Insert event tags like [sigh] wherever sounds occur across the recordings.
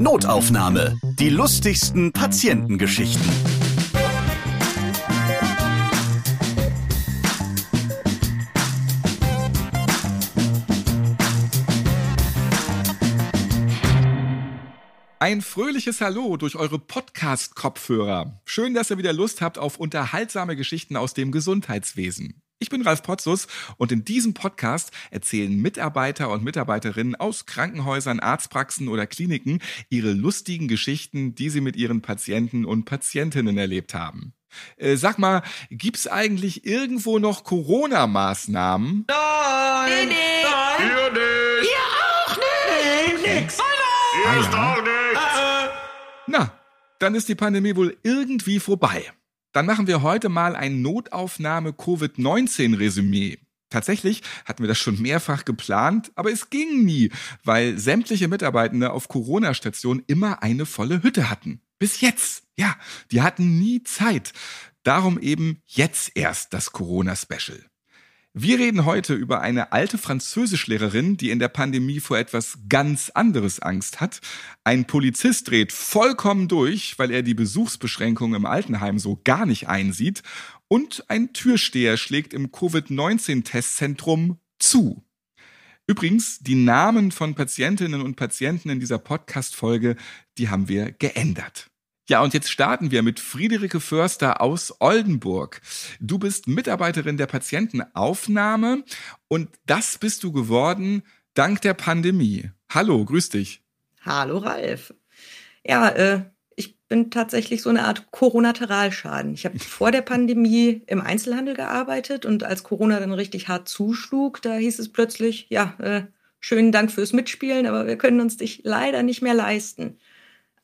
Notaufnahme. Die lustigsten Patientengeschichten. Ein fröhliches Hallo durch eure Podcast-Kopfhörer. Schön, dass ihr wieder Lust habt auf unterhaltsame Geschichten aus dem Gesundheitswesen. Ich bin Ralf Potzus und in diesem Podcast erzählen Mitarbeiter und Mitarbeiterinnen aus Krankenhäusern, Arztpraxen oder Kliniken ihre lustigen Geschichten, die sie mit ihren Patienten und Patientinnen erlebt haben. Äh, sag mal, gibt's eigentlich irgendwo noch Corona-Maßnahmen? Nein! Nee, nee. Nein! Hier nicht! Hier auch nicht! Nee, nix! Hallo! Hier ist auch nichts! Äh, Na, dann ist die Pandemie wohl irgendwie vorbei. Dann machen wir heute mal ein Notaufnahme-Covid-19-Resümee. Tatsächlich hatten wir das schon mehrfach geplant, aber es ging nie, weil sämtliche Mitarbeitende auf Corona-Stationen immer eine volle Hütte hatten. Bis jetzt. Ja, die hatten nie Zeit. Darum eben jetzt erst das Corona-Special. Wir reden heute über eine alte Französischlehrerin, die in der Pandemie vor etwas ganz anderes Angst hat. Ein Polizist dreht vollkommen durch, weil er die Besuchsbeschränkungen im Altenheim so gar nicht einsieht. Und ein Türsteher schlägt im Covid-19-Testzentrum zu. Übrigens, die Namen von Patientinnen und Patienten in dieser Podcast-Folge, die haben wir geändert. Ja, und jetzt starten wir mit Friederike Förster aus Oldenburg. Du bist Mitarbeiterin der Patientenaufnahme und das bist du geworden dank der Pandemie. Hallo, grüß dich. Hallo Ralf. Ja, äh, ich bin tatsächlich so eine Art Corona-Teralschaden. Ich habe vor der Pandemie im Einzelhandel gearbeitet und als Corona dann richtig hart zuschlug, da hieß es plötzlich, ja, äh, schönen Dank fürs Mitspielen, aber wir können uns dich leider nicht mehr leisten.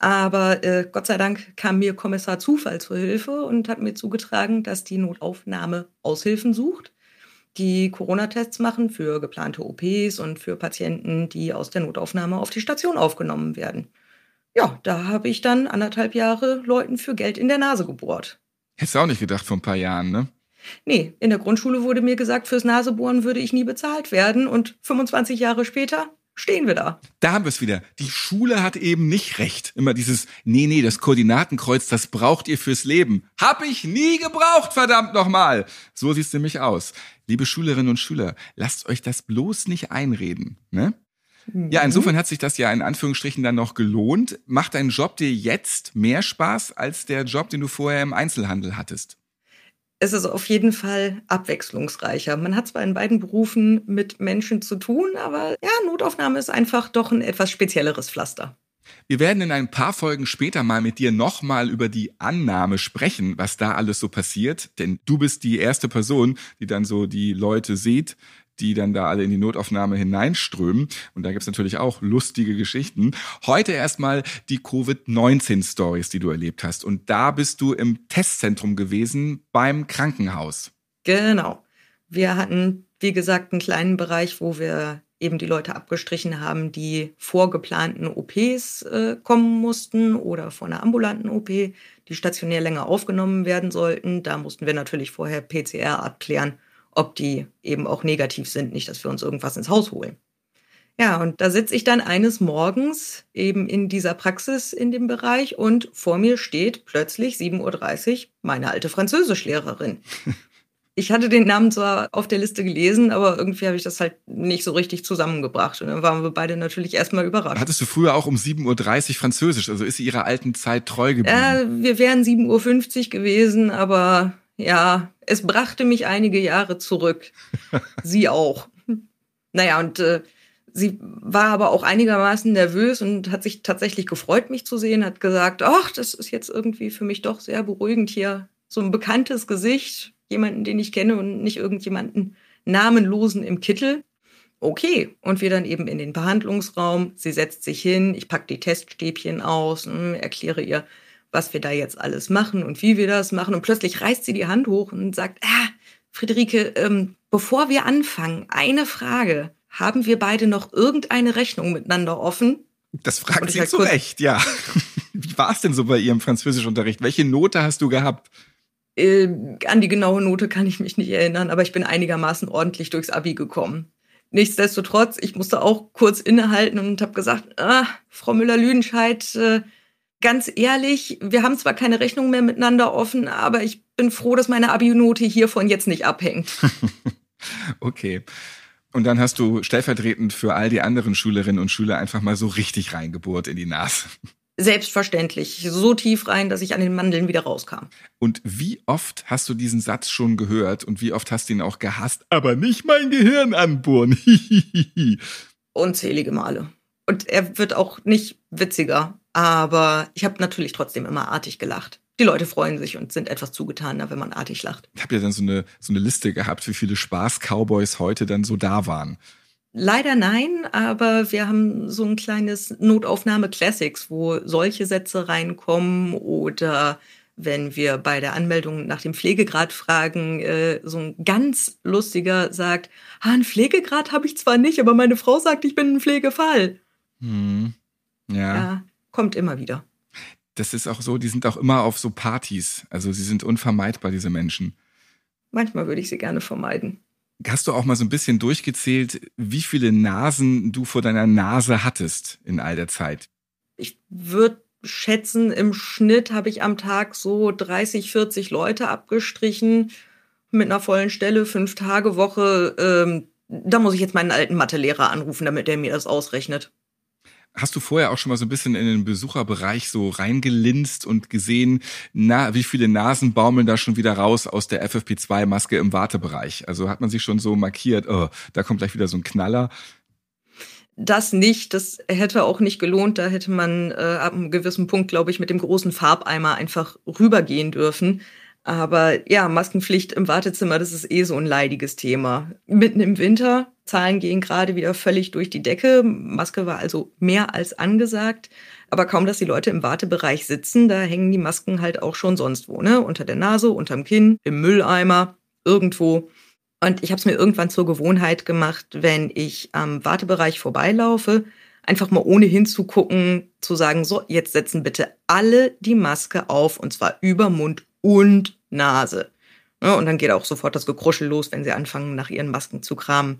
Aber äh, Gott sei Dank kam mir Kommissar Zufall zur Hilfe und hat mir zugetragen, dass die Notaufnahme Aushilfen sucht, die Corona-Tests machen für geplante OPs und für Patienten, die aus der Notaufnahme auf die Station aufgenommen werden. Ja, da habe ich dann anderthalb Jahre Leuten für Geld in der Nase gebohrt. Hättest du auch nicht gedacht vor ein paar Jahren, ne? Nee, in der Grundschule wurde mir gesagt, fürs Nasebohren würde ich nie bezahlt werden und 25 Jahre später stehen wir da. Da haben wir es wieder. Die Schule hat eben nicht recht. Immer dieses, nee, nee, das Koordinatenkreuz, das braucht ihr fürs Leben. Hab ich nie gebraucht, verdammt nochmal. So sieht's nämlich aus. Liebe Schülerinnen und Schüler, lasst euch das bloß nicht einreden, ne? Ja, insofern hat sich das ja in Anführungsstrichen dann noch gelohnt. Macht dein Job dir jetzt mehr Spaß als der Job, den du vorher im Einzelhandel hattest? Es ist auf jeden Fall abwechslungsreicher. Man hat zwar in beiden Berufen mit Menschen zu tun, aber ja, Notaufnahme ist einfach doch ein etwas spezielleres Pflaster. Wir werden in ein paar Folgen später mal mit dir nochmal über die Annahme sprechen, was da alles so passiert. Denn du bist die erste Person, die dann so die Leute sieht, die dann da alle in die Notaufnahme hineinströmen. Und da gibt's natürlich auch lustige Geschichten. Heute erstmal die Covid-19-Stories, die du erlebt hast. Und da bist du im Testzentrum gewesen beim Krankenhaus. Genau. Wir hatten, wie gesagt, einen kleinen Bereich, wo wir eben die Leute abgestrichen haben, die vor geplanten OPs äh, kommen mussten oder vor einer ambulanten OP, die stationär länger aufgenommen werden sollten. Da mussten wir natürlich vorher PCR abklären ob die eben auch negativ sind, nicht, dass wir uns irgendwas ins Haus holen. Ja, und da sitze ich dann eines Morgens eben in dieser Praxis in dem Bereich und vor mir steht plötzlich 7.30 Uhr meine alte Französischlehrerin. [laughs] Ich hatte den Namen zwar auf der Liste gelesen, aber irgendwie habe ich das halt nicht so richtig zusammengebracht. Und dann waren wir beide natürlich erstmal überrascht. Hattest du früher auch um 7.30 Uhr Französisch? Also ist sie ihrer alten Zeit treu geblieben? Äh, wir wären 7.50 Uhr gewesen, aber ja, es brachte mich einige Jahre zurück. [laughs] sie auch. Naja, und äh, sie war aber auch einigermaßen nervös und hat sich tatsächlich gefreut, mich zu sehen, hat gesagt, ach, das ist jetzt irgendwie für mich doch sehr beruhigend hier. So ein bekanntes Gesicht, jemanden, den ich kenne und nicht irgendjemanden namenlosen im Kittel. Okay, und wir dann eben in den Behandlungsraum. Sie setzt sich hin, ich pack die Teststäbchen aus, hm, erkläre ihr, was wir da jetzt alles machen und wie wir das machen. Und plötzlich reißt sie die Hand hoch und sagt, ah, Friederike, ähm, bevor wir anfangen, eine Frage. Haben wir beide noch irgendeine Rechnung miteinander offen? Das fragt sie zu Recht, ja. [laughs] Wie war es denn so bei Ihrem Französischunterricht? Welche Note hast du gehabt? Äh, an die genaue Note kann ich mich nicht erinnern, aber ich bin einigermaßen ordentlich durchs Abi gekommen. Nichtsdestotrotz, ich musste auch kurz innehalten und habe gesagt, ah, Frau Müller-Lüdenscheid, äh, ganz ehrlich, wir haben zwar keine Rechnung mehr miteinander offen, aber ich bin froh, dass meine Abi-Note hiervon jetzt nicht abhängt. [laughs] okay. Und dann hast du stellvertretend für all die anderen Schülerinnen und Schüler einfach mal so richtig reingebohrt in die Nase. Selbstverständlich. So tief rein, dass ich an den Mandeln wieder rauskam. Und wie oft hast du diesen Satz schon gehört und wie oft hast du ihn auch gehasst? Aber nicht mein Gehirn anbohren. [laughs] Unzählige Male. Und er wird auch nicht witziger. Aber ich habe natürlich trotzdem immer artig gelacht. Die Leute freuen sich und sind etwas zugetaner, wenn man artig lacht. Ich habe ja dann so eine, so eine Liste gehabt, wie viele Spaß-Cowboys heute dann so da waren. Leider nein, aber wir haben so ein kleines Notaufnahme Classics, wo solche Sätze reinkommen oder wenn wir bei der Anmeldung nach dem Pflegegrad fragen, äh, so ein ganz lustiger sagt, ah, einen Pflegegrad habe ich zwar nicht, aber meine Frau sagt, ich bin ein Pflegefall. Hm. Ja. ja. Kommt immer wieder. Das ist auch so, die sind auch immer auf so Partys. Also sie sind unvermeidbar, diese Menschen. Manchmal würde ich sie gerne vermeiden. Hast du auch mal so ein bisschen durchgezählt, wie viele Nasen du vor deiner Nase hattest in all der Zeit? Ich würde schätzen, im Schnitt habe ich am Tag so 30, 40 Leute abgestrichen mit einer vollen Stelle, fünf Tage Woche. Ähm, da muss ich jetzt meinen alten Mathelehrer anrufen, damit er mir das ausrechnet. Hast du vorher auch schon mal so ein bisschen in den Besucherbereich so reingelinst und gesehen, na, wie viele Nasen baumeln da schon wieder raus aus der FFP2-Maske im Wartebereich? Also hat man sich schon so markiert, oh, da kommt gleich wieder so ein Knaller. Das nicht, das hätte auch nicht gelohnt. Da hätte man äh, ab einem gewissen Punkt, glaube ich, mit dem großen Farbeimer einfach rübergehen dürfen. Aber ja, Maskenpflicht im Wartezimmer, das ist eh so ein leidiges Thema. Mitten im Winter, Zahlen gehen gerade wieder völlig durch die Decke. Maske war also mehr als angesagt. Aber kaum, dass die Leute im Wartebereich sitzen, da hängen die Masken halt auch schon sonst wo, ne? Unter der Nase, unterm Kinn, im Mülleimer, irgendwo. Und ich habe es mir irgendwann zur Gewohnheit gemacht, wenn ich am Wartebereich vorbeilaufe, einfach mal ohne hinzugucken, zu sagen, so, jetzt setzen bitte alle die Maske auf und zwar über Mund und Nase. Und dann geht auch sofort das Gekruschel los, wenn sie anfangen, nach ihren Masken zu kramen.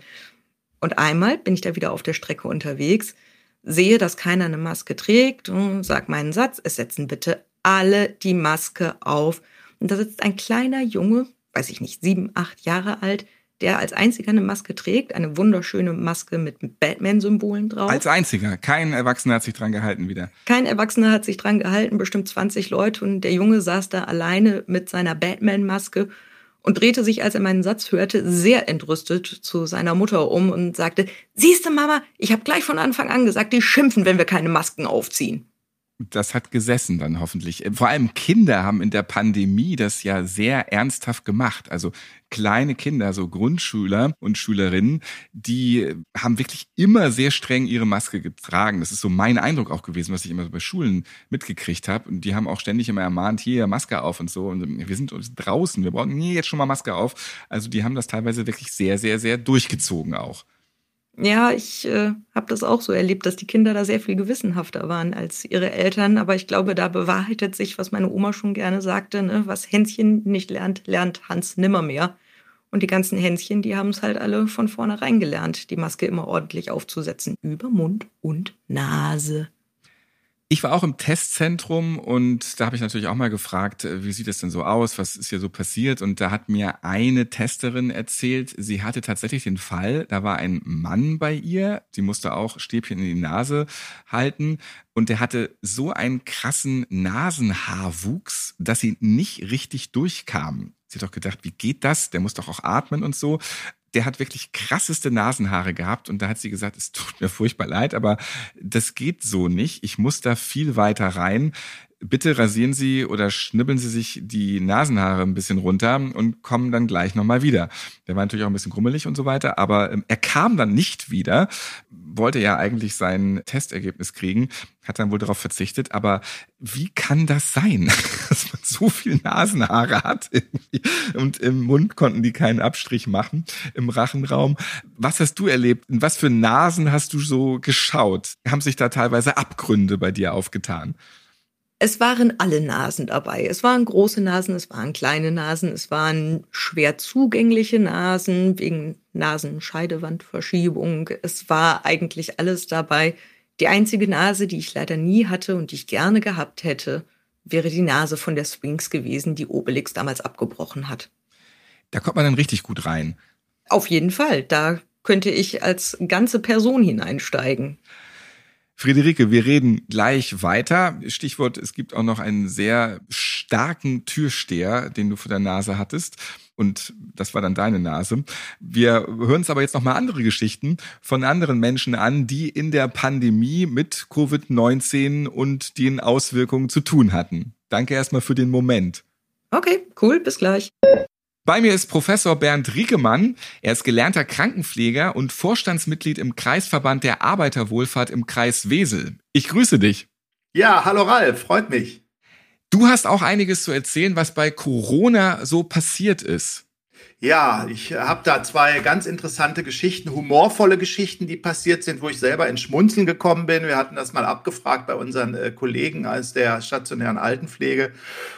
Und einmal bin ich da wieder auf der Strecke unterwegs, sehe, dass keiner eine Maske trägt und sag meinen Satz, es setzen bitte alle die Maske auf. Und da sitzt ein kleiner Junge, weiß ich nicht, sieben, acht Jahre alt, der als einziger eine Maske trägt, eine wunderschöne Maske mit Batman-Symbolen drauf. Als einziger. Kein Erwachsener hat sich dran gehalten wieder. Kein Erwachsener hat sich dran gehalten, bestimmt 20 Leute. Und der Junge saß da alleine mit seiner Batman-Maske und drehte sich, als er meinen Satz hörte, sehr entrüstet zu seiner Mutter um und sagte, siehste Mama, ich habe gleich von Anfang an gesagt, die schimpfen, wenn wir keine Masken aufziehen das hat gesessen dann hoffentlich. Vor allem Kinder haben in der Pandemie das ja sehr ernsthaft gemacht. Also kleine Kinder, so Grundschüler und Schülerinnen, die haben wirklich immer sehr streng ihre Maske getragen. Das ist so mein Eindruck auch gewesen, was ich immer bei Schulen mitgekriegt habe. Und die haben auch ständig immer ermahnt, hier Maske auf und so. Und wir sind draußen, wir brauchen nie jetzt schon mal Maske auf. Also die haben das teilweise wirklich sehr, sehr, sehr durchgezogen auch. Ja, ich äh, habe das auch so erlebt, dass die Kinder da sehr viel gewissenhafter waren als ihre Eltern. Aber ich glaube, da bewahrheitet sich, was meine Oma schon gerne sagte, ne? was Hänschen nicht lernt, lernt Hans nimmermehr. Und die ganzen Hänschen, die haben es halt alle von vornherein gelernt, die Maske immer ordentlich aufzusetzen. Über Mund und Nase. Ich war auch im Testzentrum und da habe ich natürlich auch mal gefragt, äh, wie sieht es denn so aus, was ist hier so passiert? Und da hat mir eine Testerin erzählt, sie hatte tatsächlich den Fall, da war ein Mann bei ihr, sie musste auch Stäbchen in die Nase halten und der hatte so einen krassen Nasenhaarwuchs, dass sie nicht richtig durchkam. Sie hat doch gedacht, wie geht das? Der muss doch auch atmen und so der hat wirklich krasseste Nasenhaare gehabt und da hat sie gesagt, es tut mir furchtbar leid, aber das geht so nicht. Ich muss da viel weiter rein bitte rasieren Sie oder schnibbeln Sie sich die Nasenhaare ein bisschen runter und kommen dann gleich nochmal wieder. Der war natürlich auch ein bisschen grummelig und so weiter, aber ähm, er kam dann nicht wieder, wollte ja eigentlich sein Testergebnis kriegen, hat dann wohl darauf verzichtet, aber wie kann das sein, [laughs] dass man so viel Nasenhaare hat irgendwie und im Mund konnten die keinen Abstrich machen, im Rachenraum. Was hast du erlebt? In was für Nasen hast du so geschaut? Haben sich da teilweise Abgründe bei dir aufgetan? Es waren alle Nasen dabei. Es waren große Nasen, es waren kleine Nasen, es waren schwer zugängliche Nasen wegen Nasenscheidewandverschiebung. Es war eigentlich alles dabei. Die einzige Nase, die ich leider nie hatte und die ich gerne gehabt hätte, wäre die Nase von der Sphinx gewesen, die Obelix damals abgebrochen hat. Da kommt man dann richtig gut rein. Auf jeden Fall. Da könnte ich als ganze Person hineinsteigen. Friederike, wir reden gleich weiter. Stichwort, es gibt auch noch einen sehr starken Türsteher, den du vor der Nase hattest. Und das war dann deine Nase. Wir hören uns aber jetzt noch mal andere Geschichten von anderen Menschen an, die in der Pandemie mit Covid-19 und den Auswirkungen zu tun hatten. Danke erstmal für den Moment. Okay, cool, bis gleich. Bei mir ist Professor Bernd Riekemann. Er ist gelernter Krankenpfleger und Vorstandsmitglied im Kreisverband der Arbeiterwohlfahrt im Kreis Wesel. Ich grüße dich. Ja, hallo Ralf, freut mich. Du hast auch einiges zu erzählen, was bei Corona so passiert ist. Ja, ich habe da zwei ganz interessante Geschichten, humorvolle Geschichten, die passiert sind, wo ich selber ins Schmunzeln gekommen bin. Wir hatten das mal abgefragt bei unseren äh, Kollegen aus der stationären Altenpflege.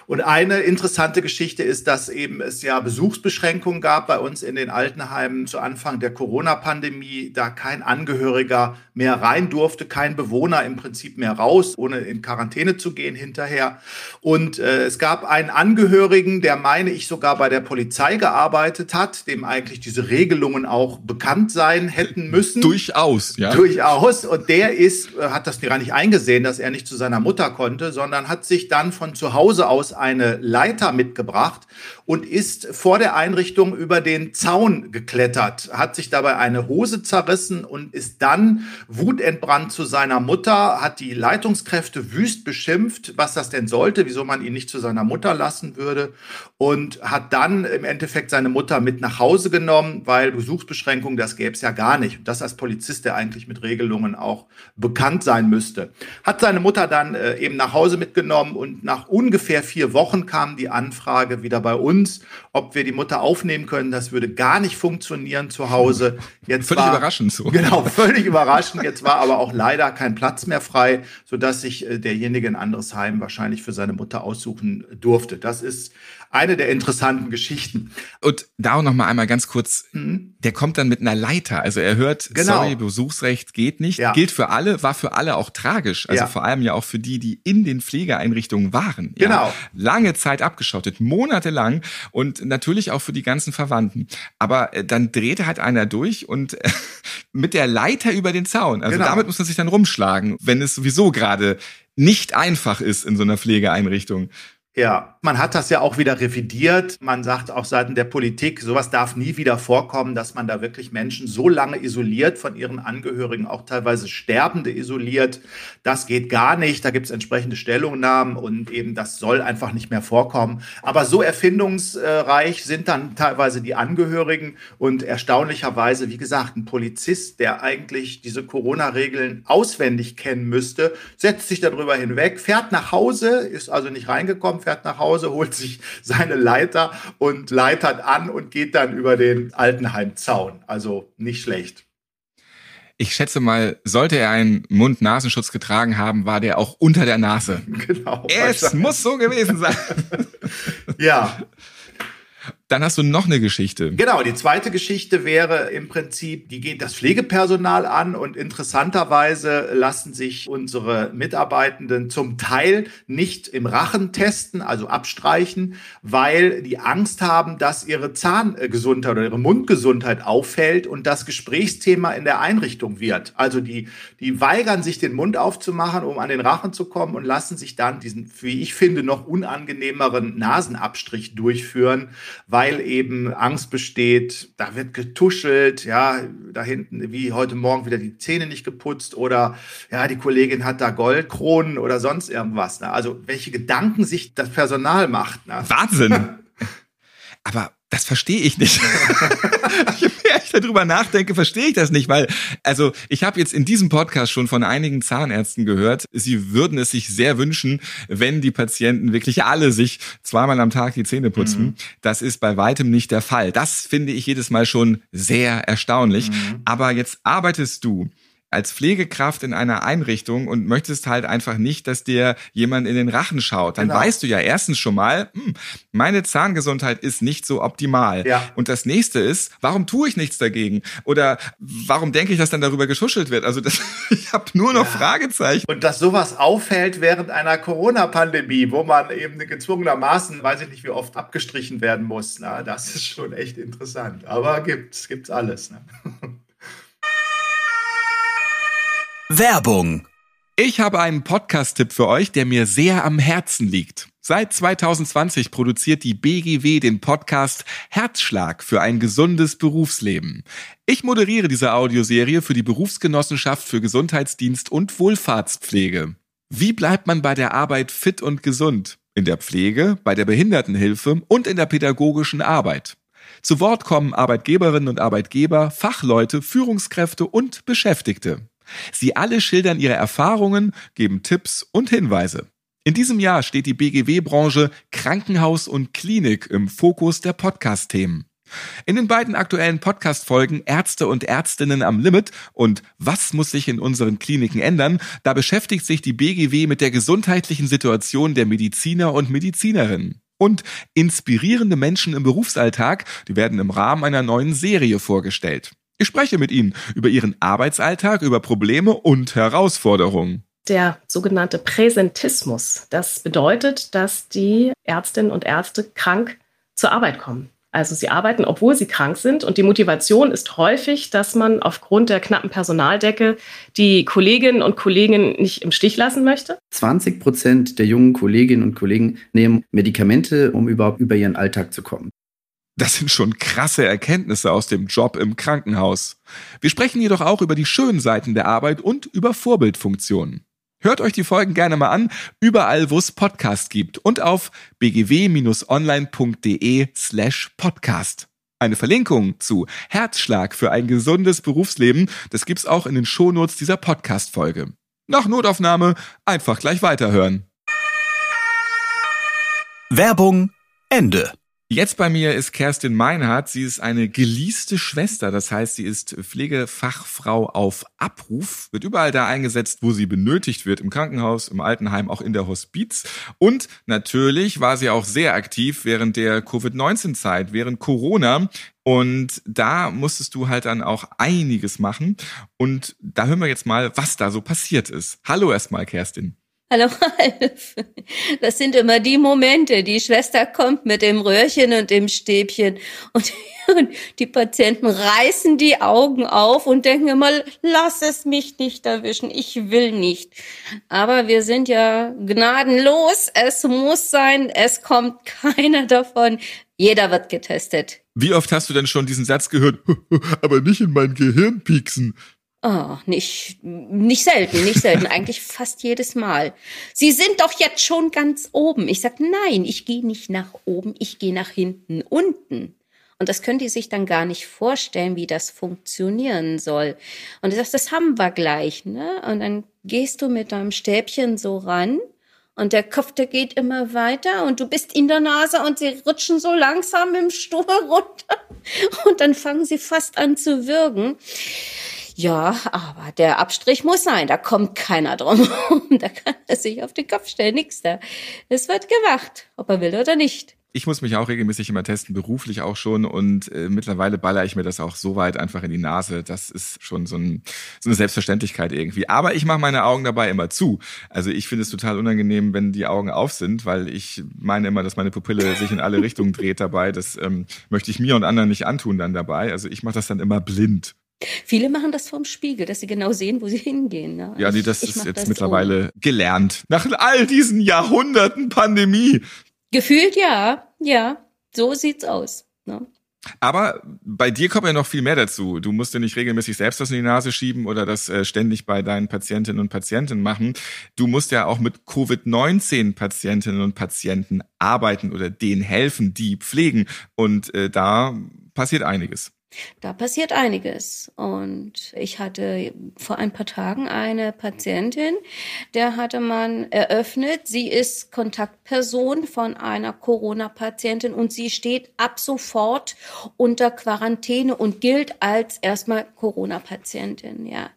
Und eine interessante Geschichte ist, dass eben es ja Besuchsbeschränkungen gab bei uns in den Altenheimen zu Anfang der Corona-Pandemie, da kein Angehöriger mehr rein durfte, kein Bewohner im Prinzip mehr raus, ohne in Quarantäne zu gehen hinterher. Und äh, es gab einen Angehörigen, der meine ich sogar bei der Polizei gearbeitet gearbeitet hat, dem eigentlich diese Regelungen auch bekannt sein hätten müssen. Durchaus, ja. Durchaus. Und der ist, äh, hat das gar nicht eingesehen, dass er nicht zu seiner Mutter konnte, sondern hat sich dann von zu Hause aus eine Leiter mitgebracht und ist vor der Einrichtung über den Zaun geklettert, hat sich dabei eine Hose zerrissen und ist dann wutentbrannt zu seiner Mutter, hat die Leitungskräfte wüst beschimpft, was das denn sollte, wieso man ihn nicht zu seiner Mutter lassen würde und hat dann im Endeffekt seine Mutter mit nach Hause genommen, weil Besuchsbeschränkungen, das gäbe es ja gar nicht. Und das als Polizist, der eigentlich mit Regelungen auch bekannt sein müsste. Hat seine Mutter dann äh, eben nach Hause mitgenommen und nach ungefähr vier Wochen kam die Anfrage wieder bei uns uns, ob wir die Mutter aufnehmen können. Das würde gar nicht funktionieren zu Hause. Jetzt völlig war, überraschend so. Genau, völlig überraschend. Jetzt war aber auch leider kein Platz mehr frei, sodass sich äh, derjenige ein anderes Heim wahrscheinlich für seine Mutter aussuchen durfte. Das ist eine der interessanten Geschichten. Und da auch noch mal einmal ganz kurz, mhm. der kommt dann mit einer Leiter. Also er hört, genau. sorry, Besuchsrecht geht nicht. Ja. Gilt für alle, war für alle auch tragisch. Also ja. vor allem ja auch für die, die in den Pflegeeinrichtungen waren. Genau. Ja. Lange Zeit abgeschottet, monatelang und natürlich auch für die ganzen Verwandten. Aber äh, dann drehte halt einer durch und äh, [laughs] mit der Leiter über den Zaun. Also genau. damit muss man sich dann rumschlagen, wenn es sowieso gerade nicht einfach ist in so einer Pflegeeinrichtung. Ja, man hat das ja auch wieder revidiert. Man sagt auch seitens der Politik, sowas darf nie wieder vorkommen, dass man da wirklich Menschen so lange isoliert von ihren Angehörigen, auch teilweise Sterbende isoliert. Das geht gar nicht. Da gibt es entsprechende Stellungnahmen und eben das soll einfach nicht mehr vorkommen. Aber so erfindungsreich sind dann teilweise die Angehörigen und erstaunlicherweise, wie gesagt, ein Polizist, der eigentlich diese Corona-Regeln auswendig kennen müsste, setzt sich darüber hinweg, fährt nach Hause, ist also nicht reingekommen, fährt nach Hause, holt sich seine Leiter und leitert an und geht dann über den Altenheimzaun. Also nicht schlecht. Ich schätze mal, sollte er einen Mund-Nasenschutz getragen haben, war der auch unter der Nase. [laughs] Genau. Es muss so gewesen sein. ja. Dann hast du noch eine Geschichte. Genau, die zweite Geschichte wäre im Prinzip, die geht das Pflegepersonal an und interessanterweise lassen sich unsere Mitarbeitenden zum Teil nicht im Rachen testen, also abstreichen, weil die Angst haben, dass ihre Zahngesundheit oder ihre Mundgesundheit auffällt und das Gesprächsthema in der Einrichtung wird. Also die, die weigern sich den Mund aufzumachen, um an den Rachen zu kommen und lassen sich dann diesen, wie ich finde, noch unangenehmeren Nasenabstrich durchführen, weil eben Angst besteht, da wird getuschelt, ja, da hinten, wie heute Morgen wieder die Zähne nicht geputzt oder ja, die Kollegin hat da Goldkronen oder sonst irgendwas. Ne? Also welche Gedanken sich das Personal macht. Ne? Wahnsinn! [laughs] Aber das verstehe ich nicht. je [laughs] mehr ich darüber nachdenke, verstehe ich das nicht, weil also ich habe jetzt in diesem Podcast schon von einigen Zahnärzten gehört, sie würden es sich sehr wünschen, wenn die Patienten wirklich alle sich zweimal am Tag die Zähne putzen. Mhm. Das ist bei weitem nicht der Fall. Das finde ich jedes Mal schon sehr erstaunlich. Mhm. Aber jetzt arbeitest du als Pflegekraft in einer Einrichtung und möchtest halt einfach nicht, dass dir jemand in den Rachen schaut. Dann Genau. weißt du ja erstens schon mal, hm, meine Zahngesundheit ist nicht so optimal. Ja. Und das nächste ist, warum tue ich nichts dagegen? Oder warum denke ich, dass dann darüber geschuschelt wird? Also das, [laughs] ich habe nur noch Fragezeichen. Und dass sowas auffällt während einer Corona-Pandemie, wo man eben gezwungenermaßen, weiß ich nicht, wie oft abgestrichen werden muss. Na, das ist schon echt interessant. Aber gibt's, gibt's alles. Ne? [laughs] Werbung. Ich habe einen Podcast-Tipp für euch, der mir sehr am Herzen liegt. Seit 2020 produziert die BGW den Podcast Herzschlag für ein gesundes Berufsleben. Ich moderiere diese Audioserie für die Berufsgenossenschaft für Gesundheitsdienst und Wohlfahrtspflege. Wie bleibt man bei der Arbeit fit und gesund? In der Pflege, bei der Behindertenhilfe und in der pädagogischen Arbeit. Zu Wort kommen Arbeitgeberinnen und Arbeitgeber, Fachleute, Führungskräfte und Beschäftigte. Sie alle schildern ihre Erfahrungen, geben Tipps und Hinweise. In diesem Jahr steht die BGW-Branche Krankenhaus und Klinik im Fokus der Podcast-Themen. In den beiden aktuellen Podcast-Folgen Ärzte und Ärztinnen am Limit und Was muss sich in unseren Kliniken ändern, da beschäftigt sich die BGW mit der gesundheitlichen Situation der Mediziner und Medizinerinnen. Und inspirierende Menschen im Berufsalltag, die werden im Rahmen einer neuen Serie vorgestellt. Ich spreche mit ihnen über ihren Arbeitsalltag, über Probleme und Herausforderungen. der sogenannte Präsentismus. Das bedeutet, dass die Ärztinnen und Ärzte krank zur Arbeit kommen. Also sie arbeiten, obwohl sie krank sind. Und die Motivation ist häufig, dass man aufgrund der knappen Personaldecke die Kolleginnen und Kollegen nicht im Stich lassen möchte. 20 Prozent der jungen Kolleginnen und Kollegen nehmen Medikamente, um überhaupt über ihren Alltag zu kommen. Das sind schon krasse Erkenntnisse aus dem Job im Krankenhaus. Wir sprechen jedoch auch über die schönen Seiten der Arbeit und über Vorbildfunktionen. Hört euch die Folgen gerne mal an, überall wo es Podcast gibt und auf bgw-online.de slash podcast. Eine Verlinkung zu Herzschlag für ein gesundes Berufsleben, das gibt's auch in den Shownotes dieser Podcast-Folge. Nach Notaufnahme einfach gleich weiterhören. Werbung Ende. Jetzt bei mir ist Kerstin Meinhardt. Sie ist eine geleaste Schwester. Das heißt, sie ist Pflegefachfrau auf Abruf, wird überall da eingesetzt, wo sie benötigt wird, im Krankenhaus, im Altenheim, auch in der Hospiz. Und natürlich war sie auch sehr aktiv während der Covid-19-Zeit, während Corona. Und da musstest du halt dann auch einiges machen. Und da hören wir jetzt mal, was da so passiert ist. Hallo erstmal, Kerstin. Hallo Ralf. Das sind immer die Momente. Die Schwester kommt mit dem Röhrchen und dem Stäbchen und, [laughs] und die Patienten reißen die Augen auf und denken immer, lass es mich nicht erwischen, ich will nicht. Aber wir sind ja gnadenlos. Es muss sein, es kommt [laughs] keiner davon. Jeder wird getestet. Wie oft hast du denn schon diesen Satz gehört? [laughs] Aber nicht in mein Gehirn pieksen. Oh, nicht, nicht selten, nicht selten, [laughs] eigentlich fast jedes Mal. Sie sind doch jetzt schon ganz oben. Ich sag, nein, ich gehe nicht nach oben, ich gehe nach hinten, unten. Und das können die sich dann gar nicht vorstellen, wie das funktionieren soll. Und ich sag, das haben wir gleich, ne? Und dann gehst du mit deinem Stäbchen so ran und der Kopf, der geht immer weiter und du bist in der Nase und sie rutschen so langsam im Stuhl [laughs] runter und dann fangen sie fast an zu würgen. Ja, aber der Abstrich muss sein. Da kommt keiner drum. [laughs] Da kann er sich auf den Kopf stellen. Nix da. Es wird gemacht, ob er will oder nicht. Ich muss mich auch regelmäßig immer testen, beruflich auch schon. Und äh, mittlerweile baller ich mir das auch so weit einfach in die Nase. Das ist schon so, ein, so eine Selbstverständlichkeit irgendwie. Aber ich mache meine Augen dabei immer zu. Also ich finde es total unangenehm, wenn die Augen auf sind, weil ich meine immer, dass meine Pupille sich in alle Richtungen dreht dabei. Das ähm, möchte ich mir und anderen nicht antun dann dabei. Also ich mache das dann immer blind. Viele machen das vorm Spiegel, dass sie genau sehen, wo sie hingehen. Ne? Ja, nee, das ich ist jetzt das mittlerweile gelernt. Nach all diesen Jahrhunderten Pandemie. Gefühlt ja, ja. So sieht's aus. Ne? Aber bei dir kommt ja noch viel mehr dazu. Du musst dir nicht regelmäßig selbst das in die Nase schieben oder das äh, ständig bei deinen Patientinnen und Patienten machen. Du musst ja auch mit Covid-19-Patientinnen und Patienten arbeiten oder denen helfen, die pflegen. Und äh, da passiert einiges. Da passiert einiges. Und ich hatte vor ein paar Tagen eine Patientin, der hatte man eröffnet. Sie ist Kontaktperson von einer Corona-Patientin und sie steht ab sofort unter Quarantäne und gilt als erstmal Corona-Patientin, ja.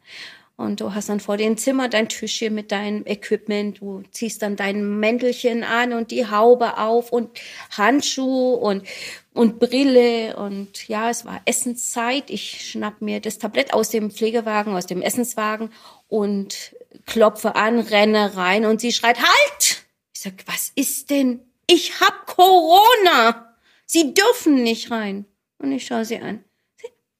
Und du hast dann vor dem Zimmer dein Tischchen mit deinem Equipment. Du ziehst dann dein Mäntelchen an und die Haube auf und Handschuhe und, und Brille. Und ja, es war Essenszeit. Ich schnapp mir das Tablett aus dem Pflegewagen, aus dem Essenswagen und klopfe an, renne rein und sie schreit, halt! Ich sag, was ist denn? Ich hab Corona! Sie dürfen nicht rein. Und ich schaue sie an.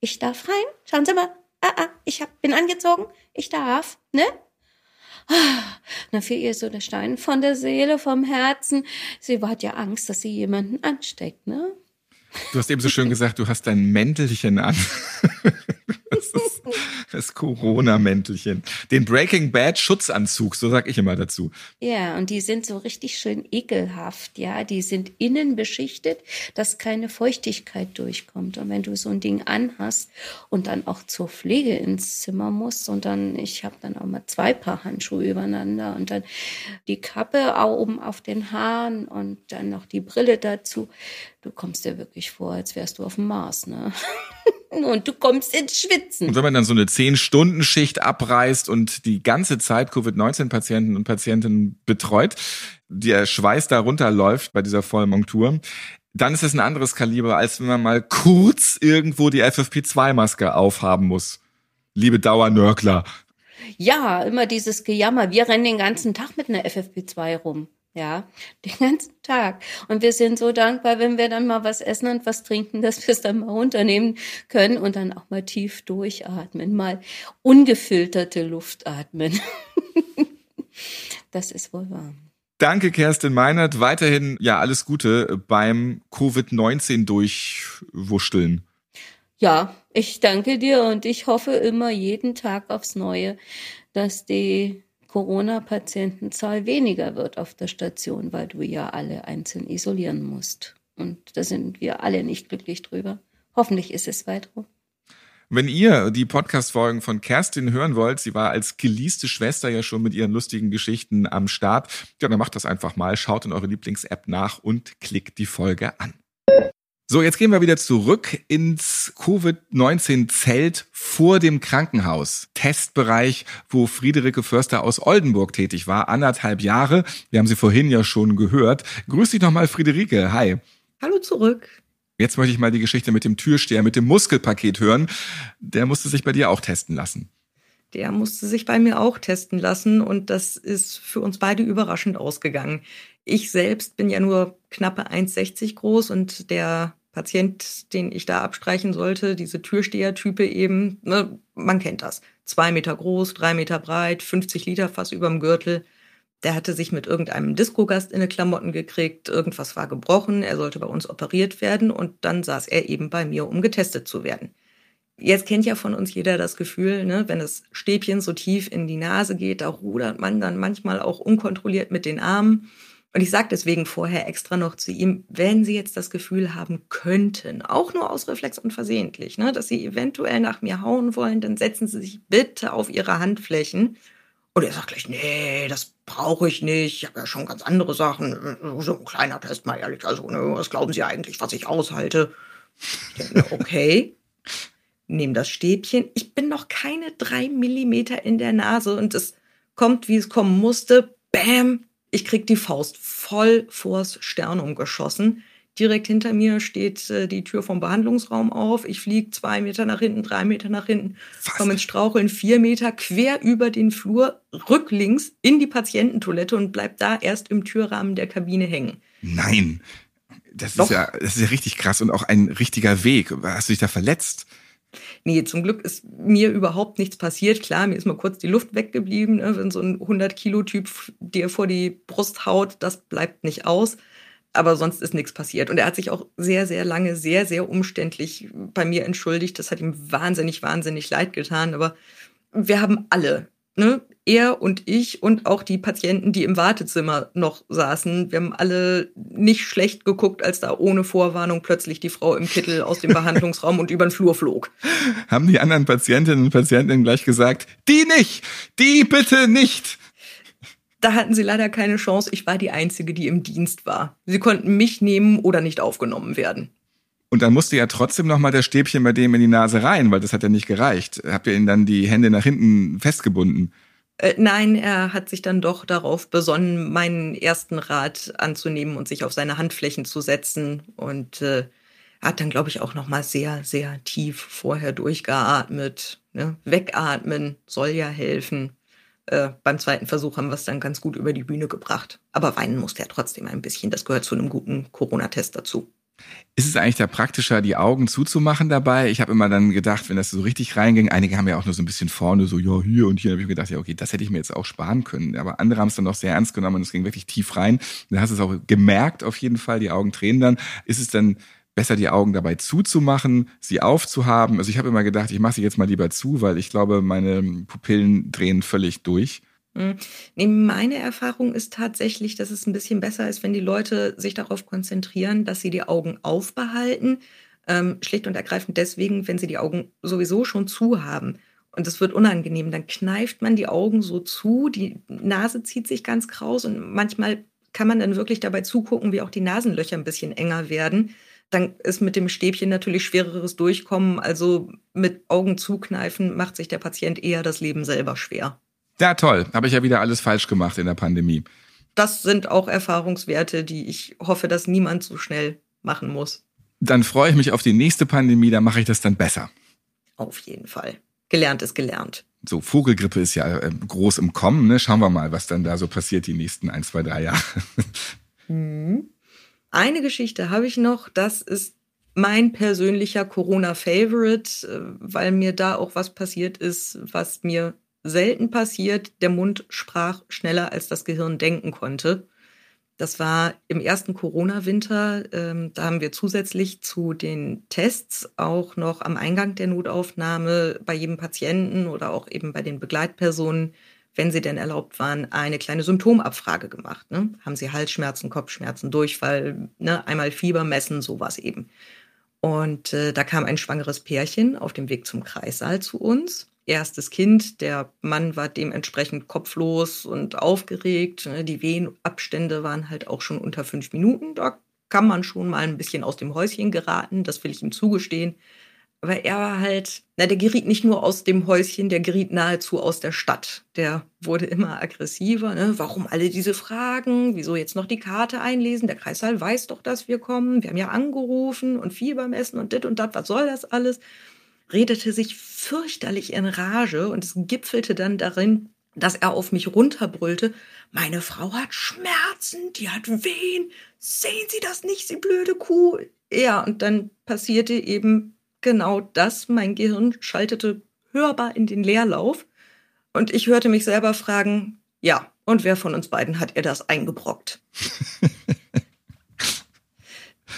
Ich darf rein? Schauen Sie mal. Ah, ah, ich hab, bin angezogen. Ich darf, ne? Dann fiel ihr so der Stein von der Seele, vom Herzen. Sie hat ja Angst, dass sie jemanden ansteckt, ne? Du hast eben so schön gesagt, du hast dein Mäntelchen an. [laughs] Das ist das Corona-Mäntelchen. Den Breaking Bad Schutzanzug, so sag ich immer dazu. Ja, und die sind so richtig schön ekelhaft, ja. Die sind innen beschichtet, dass keine Feuchtigkeit durchkommt. Und wenn du so ein Ding anhast und dann auch zur Pflege ins Zimmer musst und dann, ich habe dann auch mal zwei Paar Handschuhe übereinander und dann die Kappe auch oben auf den Haaren und dann noch die Brille dazu. Du kommst dir wirklich vor, als wärst du auf dem Mars, ne? [laughs] und du kommst ins Schwitzen. Und wenn man dann so eine 10-Stunden-Schicht abreißt und die ganze Zeit Covid-19-Patienten und Patientinnen betreut, der Schweiß da runterläuft bei dieser Vollmontur, dann ist es ein anderes Kaliber, als wenn man mal kurz irgendwo die FFP2-Maske aufhaben muss. Liebe Dauernörkler. Ja, immer dieses Gejammer. Wir rennen den ganzen Tag mit einer FFP2 rum. Ja, den ganzen Tag. Und wir sind so dankbar, wenn wir dann mal was essen und was trinken, dass wir es dann mal runternehmen können und dann auch mal tief durchatmen, mal ungefilterte Luft atmen. [laughs] das ist wohl wahr. Danke, Kerstin Meinert. Weiterhin, ja, alles Gute beim Covid-19 durchwursteln. Ja, ich danke dir und ich hoffe immer jeden Tag aufs Neue, dass die Corona-Patientenzahl weniger wird auf der Station, weil du ja alle einzeln isolieren musst. Und da sind wir alle nicht glücklich drüber. Hoffentlich ist es weiter. Wenn ihr die Podcast-Folgen von Kerstin hören wollt, sie war als geleaste Schwester ja schon mit ihren lustigen Geschichten am Start, ja, dann macht das einfach mal, schaut in eure Lieblings-App nach und klickt die Folge an. So, jetzt gehen wir wieder zurück ins Covid-19-Zelt vor dem Krankenhaus. Testbereich, wo Friederike Förster aus Oldenburg tätig war, anderthalb Jahre. Wir haben sie vorhin ja schon gehört. Grüß dich nochmal, Friederike. Hi. Hallo zurück. Jetzt möchte ich mal die Geschichte mit dem Türsteher, mit dem Muskelpaket hören. Der musste sich bei dir auch testen lassen. Der musste sich bei mir auch testen lassen und das ist für uns beide überraschend ausgegangen. Ich selbst bin ja nur knappe 1,60 groß und der Patient, den ich da abstreichen sollte, diese Türstehertype eben, ne, man kennt das. Zwei Meter groß, drei Meter breit, 50 Liter Fass überm Gürtel. Der hatte sich mit irgendeinem Disco-Gast in die Klamotten gekriegt, irgendwas war gebrochen, er sollte bei uns operiert werden und dann saß er eben bei mir, um getestet zu werden. Jetzt kennt ja von uns jeder das Gefühl, ne, wenn das Stäbchen so tief in die Nase geht, da rudert man dann manchmal auch unkontrolliert mit den Armen. Und ich sage deswegen vorher extra noch zu ihm, wenn Sie jetzt das Gefühl haben könnten, auch nur aus Reflex und versehentlich, ne, dass Sie eventuell nach mir hauen wollen, dann setzen Sie sich bitte auf Ihre Handflächen. Und er sagt gleich, nee, das brauche ich nicht. Ich habe ja schon ganz andere Sachen. So ein kleiner Test mal ehrlich. Also, ne, was glauben Sie eigentlich, was ich aushalte? Ich denke, okay. Nehm das Stäbchen. Ich bin noch keine drei Millimeter in der Nase und es kommt, wie es kommen musste. Bam, ich krieg die Faust voll vors Sternum geschossen. Direkt hinter mir steht äh, die Tür vom Behandlungsraum auf. Ich fliege zwei Meter nach hinten, drei Meter nach hinten, komme ins Straucheln, vier Meter quer über den Flur, rücklinks in die Patiententoilette und bleib da erst im Türrahmen der Kabine hängen. Nein, das ist ja, das ist ja richtig krass und auch ein richtiger Weg. Hast du dich da verletzt? Nee, zum Glück ist mir überhaupt nichts passiert. Klar, mir ist mal kurz die Luft weggeblieben. Ne? Wenn so ein 100-Kilo-Typ dir vor die Brust haut, das bleibt nicht aus. Aber sonst ist nichts passiert. Und er hat sich auch sehr, sehr lange, sehr, sehr umständlich bei mir entschuldigt. Das hat ihm wahnsinnig, wahnsinnig leid getan. Aber wir haben alle ne, er und ich und auch die Patienten, die im Wartezimmer noch saßen, wir haben alle nicht schlecht geguckt, als da ohne Vorwarnung plötzlich die Frau im Kittel aus dem Behandlungsraum und über den Flur flog. Haben die anderen Patientinnen und Patienten gleich gesagt, die nicht, die bitte nicht. Da hatten sie leider keine Chance. Ich war die Einzige, die im Dienst war. Sie konnten mich nehmen oder nicht aufgenommen werden. Und dann musste ja trotzdem noch mal das Stäbchen bei dem in die Nase rein, weil das hat ja nicht gereicht. Habt ihr ihn dann die Hände nach hinten festgebunden? Äh, nein, er hat sich dann doch darauf besonnen, meinen ersten Rat anzunehmen und sich auf seine Handflächen zu setzen und äh, hat dann, glaube ich, auch noch mal sehr, sehr tief vorher durchgeatmet. Ne? Wegatmen soll ja helfen. Äh, beim zweiten Versuch haben wir es dann ganz gut über die Bühne gebracht. Aber weinen musste er trotzdem ein bisschen. Das gehört zu einem guten Corona-Test dazu. Ist es eigentlich da praktischer, die Augen zuzumachen dabei? Ich habe immer dann gedacht, wenn das so richtig reinging, einige haben ja auch nur so ein bisschen vorne, so ja, hier und hier, habe ich mir gedacht, ja, okay, das hätte ich mir jetzt auch sparen können. Aber andere haben es dann noch sehr ernst genommen und es ging wirklich tief rein. Dann hast du es auch gemerkt, auf jeden Fall, die Augen tränen dann. Ist es dann besser, die Augen dabei zuzumachen, sie aufzuhaben? Also ich habe immer gedacht, ich mache sie jetzt mal lieber zu, weil ich glaube, meine Pupillen drehen völlig durch. Hm. Nee, meine Erfahrung ist tatsächlich, dass es ein bisschen besser ist, wenn die Leute sich darauf konzentrieren, dass sie die Augen aufbehalten. Ähm, schlicht und ergreifend deswegen, wenn sie die Augen sowieso schon zu haben und es wird unangenehm, dann kneift man die Augen so zu, die Nase zieht sich ganz kraus und manchmal kann man dann wirklich dabei zugucken, wie auch die Nasenlöcher ein bisschen enger werden. Dann ist mit dem Stäbchen natürlich schwereres Durchkommen. Also mit Augen zukneifen macht sich der Patient eher das Leben selber schwer. Ja, toll. Habe ich ja wieder alles falsch gemacht in der Pandemie. Das sind auch Erfahrungswerte, die ich hoffe, dass niemand so schnell machen muss. Dann freue ich mich auf die nächste Pandemie, da mache ich das dann besser. Auf jeden Fall. Gelernt ist gelernt. So, Vogelgrippe ist ja äh, groß im Kommen. Ne? Schauen wir mal, was dann da so passiert die nächsten ein, zwei, drei Jahre. [laughs] Hm. Eine Geschichte habe ich noch, das ist mein persönlicher Corona-Favorite, äh, weil mir da auch was passiert ist, was mir selten passiert. Der Mund sprach schneller, als das Gehirn denken konnte. Das war im ersten Corona-Winter. Ähm, da haben wir zusätzlich zu den Tests auch noch am Eingang der Notaufnahme bei jedem Patienten oder auch eben bei den Begleitpersonen, wenn sie denn erlaubt waren, eine kleine Symptomabfrage gemacht. Ne? Haben sie Halsschmerzen, Kopfschmerzen, Durchfall, ne? einmal Fieber messen, sowas eben. Und äh, da kam ein schwangeres Pärchen auf dem Weg zum Kreissaal zu uns erstes Kind. Der Mann war dementsprechend kopflos und aufgeregt. Ne, die Wehenabstände waren halt auch schon unter fünf Minuten. Da kann man schon mal ein bisschen aus dem Häuschen geraten. Das will ich ihm zugestehen. Aber er war halt, na, der geriet nicht nur aus dem Häuschen, der geriet nahezu aus der Stadt. Der wurde immer aggressiver. Ne? Warum alle diese Fragen? Wieso jetzt noch die Karte einlesen? Der Kreissaal weiß doch, dass wir kommen. Wir haben ja angerufen und Fieber messen und dit und dat. Was soll das alles? Redete sich fürchterlich in Rage und es gipfelte dann darin, dass er auf mich runterbrüllte, meine Frau hat Schmerzen, die hat Wehen, sehen Sie das nicht, Sie blöde Kuh? Ja, und dann passierte eben genau das, mein Gehirn schaltete hörbar in den Leerlauf und ich hörte mich selber fragen, ja, und wer von uns beiden hat ihr das eingebrockt? [laughs]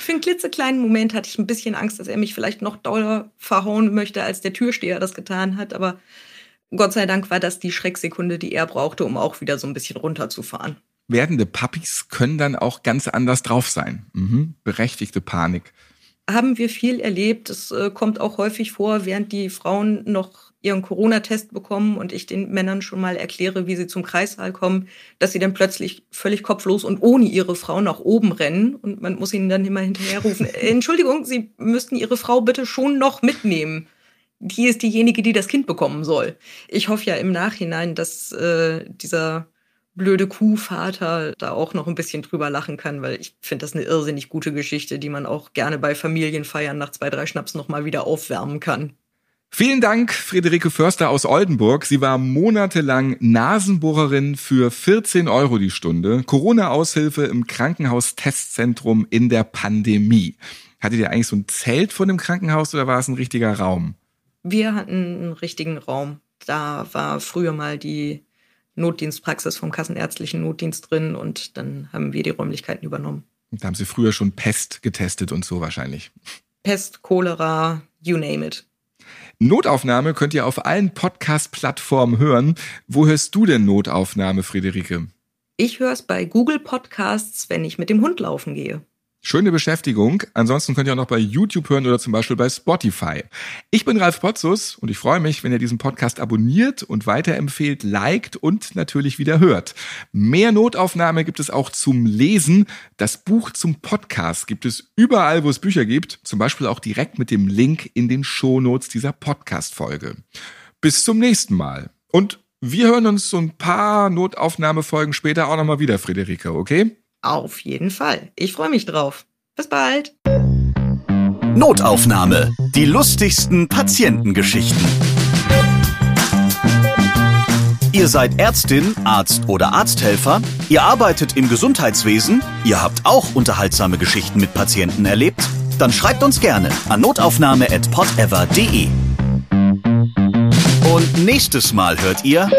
Für einen klitzekleinen Moment hatte ich ein bisschen Angst, dass er mich vielleicht noch doller verhauen möchte, als der Türsteher das getan hat. Aber Gott sei Dank war das die Schrecksekunde, die er brauchte, um auch wieder so ein bisschen runterzufahren. Werdende Puppies können dann auch ganz anders drauf sein. Mhm. Berechtigte Panik. Haben wir viel erlebt. Es äh, kommt auch häufig vor, während die Frauen noch ihren Corona-Test bekommen und ich den Männern schon mal erkläre, wie sie zum Kreissaal kommen, dass sie dann plötzlich völlig kopflos und ohne ihre Frau nach oben rennen und man muss ihnen dann immer hinterherrufen, [laughs] Entschuldigung, Sie müssten Ihre Frau bitte schon noch mitnehmen. Die ist diejenige, die das Kind bekommen soll. Ich hoffe ja im Nachhinein, dass äh, dieser blöde Kuhvater da auch noch ein bisschen drüber lachen kann, weil ich finde das eine irrsinnig gute Geschichte, die man auch gerne bei Familienfeiern nach zwei, drei Schnaps noch mal wieder aufwärmen kann. Vielen Dank, Friederike Förster aus Oldenburg. Sie war monatelang Nasenbohrerin für 14 Euro die Stunde, Corona-Aushilfe im Krankenhaus-Testzentrum in der Pandemie. Hattet ihr eigentlich so ein Zelt vor dem Krankenhaus oder war es ein richtiger Raum? Wir hatten einen richtigen Raum. Da war früher mal die Notdienstpraxis vom Kassenärztlichen Notdienst drin und dann haben wir die Räumlichkeiten übernommen. Da haben Sie früher schon Pest getestet und so wahrscheinlich. Pest, Cholera, you name it. Notaufnahme könnt ihr auf allen Podcast-Plattformen hören. Wo hörst du denn Notaufnahme, Friederike? Ich höre es bei Google Podcasts, wenn ich mit dem Hund laufen gehe. Schöne Beschäftigung. Ansonsten könnt ihr auch noch bei YouTube hören oder zum Beispiel bei Spotify. Ich bin Ralf Potzus und ich freue mich, wenn ihr diesen Podcast abonniert und weiterempfehlt, liked und natürlich wieder hört. Mehr Notaufnahme gibt es auch zum Lesen. Das Buch zum Podcast gibt es überall, wo es Bücher gibt. Zum Beispiel auch direkt mit dem Link in den Shownotes dieser Podcast-Folge. Bis zum nächsten Mal. Und wir hören uns so ein paar Notaufnahmefolgen später auch nochmal wieder, Friederike, okay? Auf jeden Fall. Ich freue mich drauf. Bis bald. Notaufnahme. Die lustigsten Patientengeschichten. Ihr seid Ärztin, Arzt oder Arzthelfer, ihr arbeitet im Gesundheitswesen, ihr habt auch unterhaltsame Geschichten mit Patienten erlebt? Dann schreibt uns gerne an notaufnahme.podever.de. Und nächstes Mal hört ihr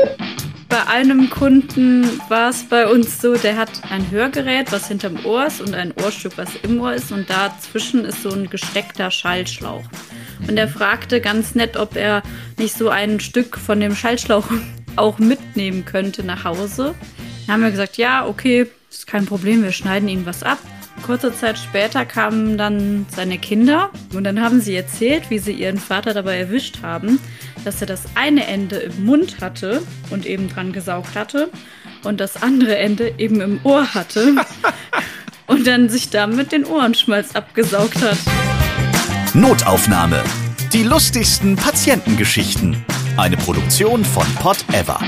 bei einem Kunden war es bei uns so, der hat ein Hörgerät, was hinterm Ohr ist und ein Ohrstück, was im Ohr ist und dazwischen ist so ein gesteckter Schallschlauch. Und er fragte ganz nett, ob er nicht so ein Stück von dem Schallschlauch [laughs] auch mitnehmen könnte nach Hause. Dann haben wir gesagt, ja, okay, ist kein Problem, wir schneiden ihm was ab. Kurze Zeit später kamen dann seine Kinder und dann haben sie erzählt, wie sie ihren Vater dabei erwischt haben, dass er das eine Ende im Mund hatte und eben dran gesaugt hatte und das andere Ende eben im Ohr hatte [laughs] und dann sich damit den Ohrenschmalz abgesaugt hat. Notaufnahme. Die lustigsten Patientengeschichten. Eine Produktion von Pot Ever.